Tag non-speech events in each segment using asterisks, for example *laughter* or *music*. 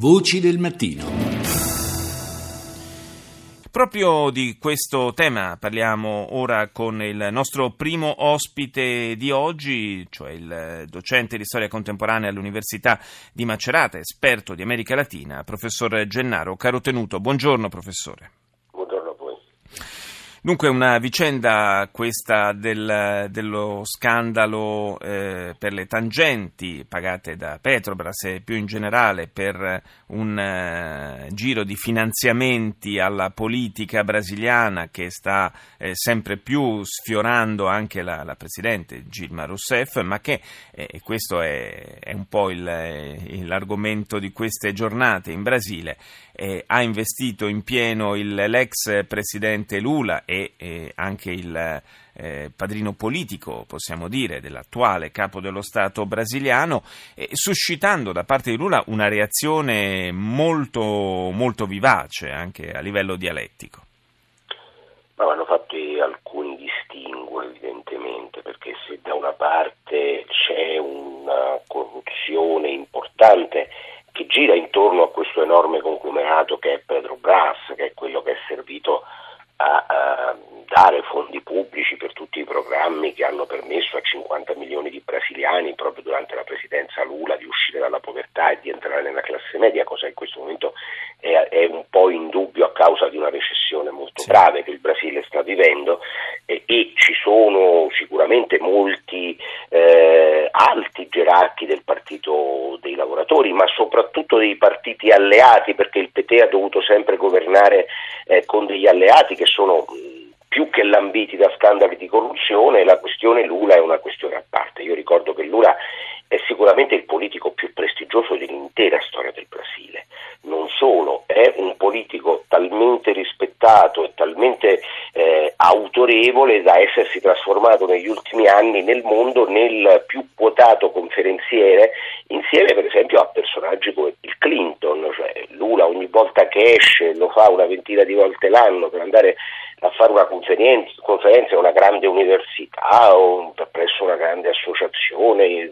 Voci del mattino. Proprio di questo tema parliamo ora con il nostro primo ospite di oggi, cioè il docente di storia contemporanea all'Università di Macerata, esperto di America Latina, professor Gennaro Carotenuto. Buongiorno professore. Dunque una vicenda questa del, dello scandalo eh, per le tangenti pagate da Petrobras e più in generale per un eh, giro di finanziamenti alla politica brasiliana che sta eh, sempre più sfiorando anche la, la Presidente Gilma Rousseff, ma che, e eh, questo è, è, un po' il, l'argomento di queste giornate in Brasile, eh, ha investito in pieno il, l'ex Presidente Lula e eh, anche il eh, padrino politico, possiamo dire, dell'attuale capo dello Stato brasiliano, eh, suscitando da parte di Lula una reazione molto, molto vivace anche a livello dialettico. Ma vanno fatti alcuni distinguo evidentemente, perché se da una parte c'è una corruzione importante che gira intorno a questo enorme conglomerato che è Pedro Brás, che è quello che è servito a, a dare fondi pubblici per tutti i programmi che hanno permesso a 50 milioni di brasiliani proprio durante la presidenza Lula di uscire dalla povertà e di entrare nella classe media, cosa in questo momento è, è un po' in dubbio a causa di una recessione molto sì. grave che il Brasile sta vivendo e, e ci sono sicuramente molti eh, alti gerarchi del Partito dei lavoratori, ma soprattutto dei partiti alleati, perché il PT ha dovuto sempre governare eh, con degli alleati che sono più che lambiti da scandali di corruzione, la questione Lula è una questione a parte. Io ricordo che Lula è sicuramente il politico più prestigioso dell'intera storia del Brasile. Non solo, è un politico talmente rispettato e talmente eh, autorevole da essersi trasformato negli ultimi anni nel mondo nel più quotato conferenziere, insieme per esempio a personaggi come il Clinton, cioè Lula ogni volta che esce lo fa una ventina di volte l'anno per andare a fare una conferenza, in una grande università o presso una grande associazione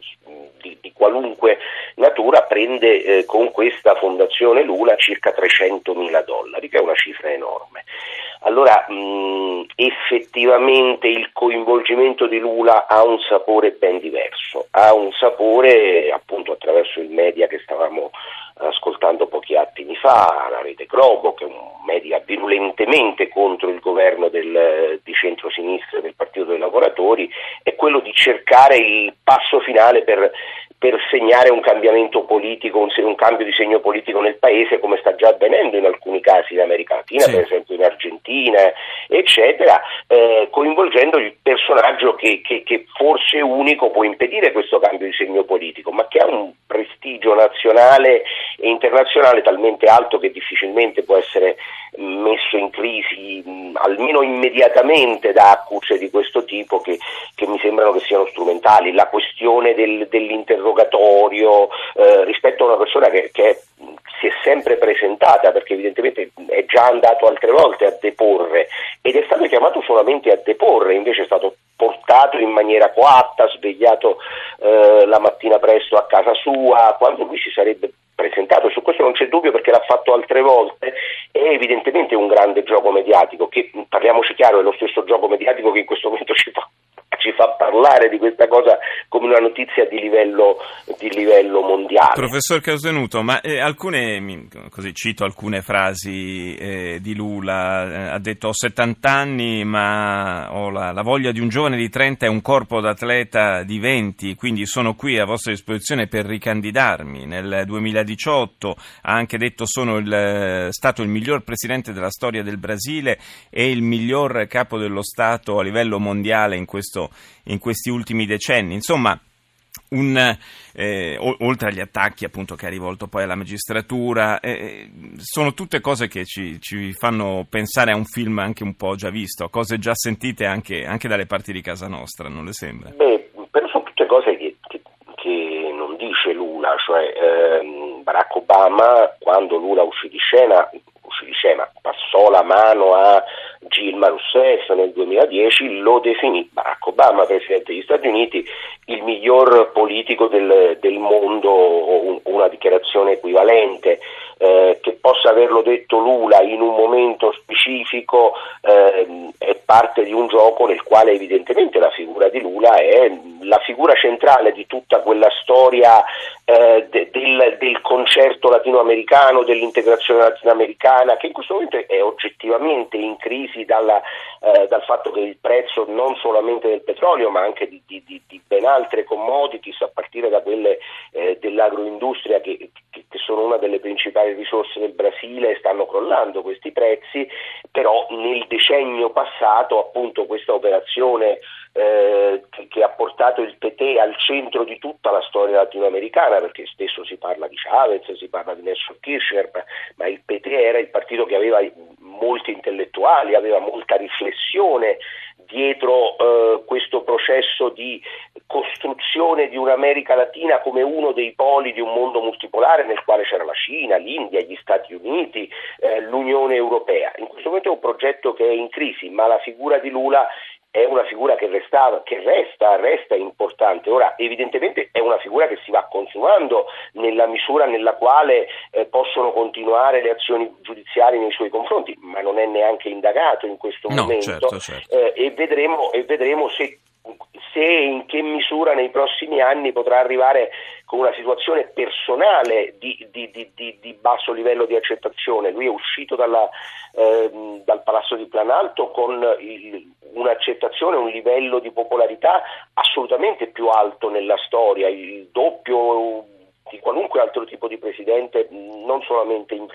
di, di qualunque natura prende eh, con questa fondazione Lula circa 300 mila dollari, che è una cifra enorme. Allora mh, effettivamente il coinvolgimento di Lula ha un sapore ben diverso, ha un sapore appunto attraverso il media che stavamo ascoltando pochi attimi fa, la rete Globo, che è un media virulentemente contro il governo del, di centrosinistra del Partito dei Lavoratori, è quello di cercare il passo finale per per segnare un cambiamento politico, un, un, cambio di segno politico nel paese, come sta già avvenendo in alcuni casi in America Latina, sì. per esempio in Argentina, eccetera, eh, coinvolgendo il personaggio che, che, che, forse unico può impedire questo cambio di segno politico, ma che ha un prestigio nazionale e internazionale talmente alto che difficilmente può essere messo in crisi, mh, almeno immediatamente, da accuse di questo tipo che, che, mi sembrano che siano strumentali. La questione del, dell'interrogatorio eh, rispetto a una persona che, che si è sempre presentata perché evidentemente è già andato altre volte a deporre ed è stato chiamato solamente a deporre, invece è stato portato in maniera coatta, svegliato eh, la mattina presto a casa sua, quando lui si sarebbe presentato, su questo non c'è dubbio perché l'ha fatto altre volte, è evidentemente un grande gioco mediatico che, parliamoci chiaro, è lo stesso gioco mediatico che in questo momento *laughs* ci fa ci fa parlare di questa cosa come una notizia di livello, di livello mondiale. Professor Causenuto, ma eh, alcune, così cito alcune frasi eh, di Lula, eh, ha detto ho 70 anni ma ho la, la, voglia di un giovane di 30 e un corpo d'atleta di 20, quindi sono qui a vostra disposizione per ricandidarmi. Nel 2018 ha anche detto sono il, stato il miglior presidente della storia del Brasile e il miglior capo dello Stato a livello mondiale in questo in questi ultimi decenni. Insomma, un, eh, oltre agli attacchi appunto che ha rivolto poi alla magistratura, eh, sono tutte cose che ci, ci, fanno pensare a un film anche un po' già visto, cose già sentite anche, anche dalle parti di casa nostra, non le sembra? Beh, però sono tutte cose che, che, che non dice Lula, cioè ehm, Barack Obama quando Lula uscì di scena, uscì di scena passò la mano a Gilma Rousseff nel 2010 lo definì Barack Obama, Presidente degli Stati Uniti, il miglior politico del, del mondo, una dichiarazione equivalente. Eh, che possa averlo detto Lula in un momento specifico eh, è parte di un gioco nel quale evidentemente la figura di Lula è la figura centrale di tutta quella storia eh, de, del, del, concerto latinoamericano, dell'integrazione latinoamericana, che in questo momento è oggettivamente in crisi dalla, eh, dal fatto che il prezzo non solamente del petrolio ma anche di, di, di, ben altre commodities, a partire da quelle eh, dell'agroindustria che sono una delle principali risorse del Brasile, stanno crollando questi prezzi, però nel decennio passato appunto questa operazione eh, che, ha portato il PT al centro di tutta la storia latinoamericana, perché spesso si parla di Chavez, si parla di Nelson Kirchner, ma il PT era il partito che aveva molti intellettuali, aveva molta riflessione dietro eh, questo processo di costruzione di un'America Latina come uno dei poli di un mondo multipolare nel quale c'era la Cina, l'India, gli Stati Uniti, eh, l'Unione Europea. In questo momento è un progetto che è in crisi, ma la figura di Lula è una figura che, resta, che resta, resta, importante. Ora, evidentemente è una figura che si va consumando nella misura nella quale eh, possono continuare le azioni giudiziarie nei suoi confronti, ma non è neanche indagato in questo no, momento certo, certo. Eh, e, vedremo, e vedremo se se e in che misura nei prossimi anni potrà arrivare con una situazione personale di, di, di, di basso livello di accettazione. Lui è uscito dalla, eh, dal Palazzo di Planalto con il, un'accettazione, un livello di popolarità assolutamente più alto nella storia, il doppio di qualunque altro tipo di presidente, non solamente in,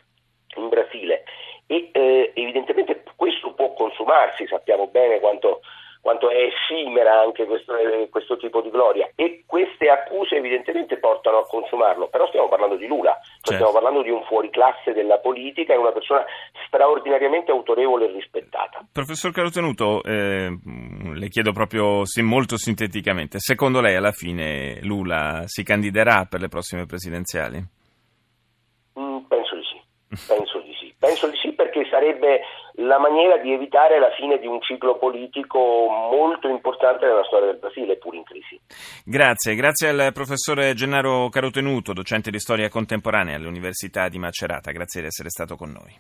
in Brasile. E eh, evidentemente questo può consumarsi, sappiamo bene quanto quanto è effimera anche questo, eh, questo, tipo di gloria e queste accuse evidentemente portano a consumarlo, però stiamo parlando di Lula, cioè certo. stiamo parlando di un fuoriclasse della politica e una persona straordinariamente autorevole e rispettata. Professor Carotenuto, eh, le chiedo proprio molto sinteticamente, secondo lei alla fine Lula si candiderà per le prossime presidenziali? Mm, penso di sì, penso di sì, penso di sì perché sarebbe la maniera di evitare la fine di un ciclo politico molto importante nella storia del Brasile, pur in crisi. Grazie, grazie al professore Gennaro Carotenuto, docente di storia contemporanea all'Università di Macerata, grazie di essere stato con noi.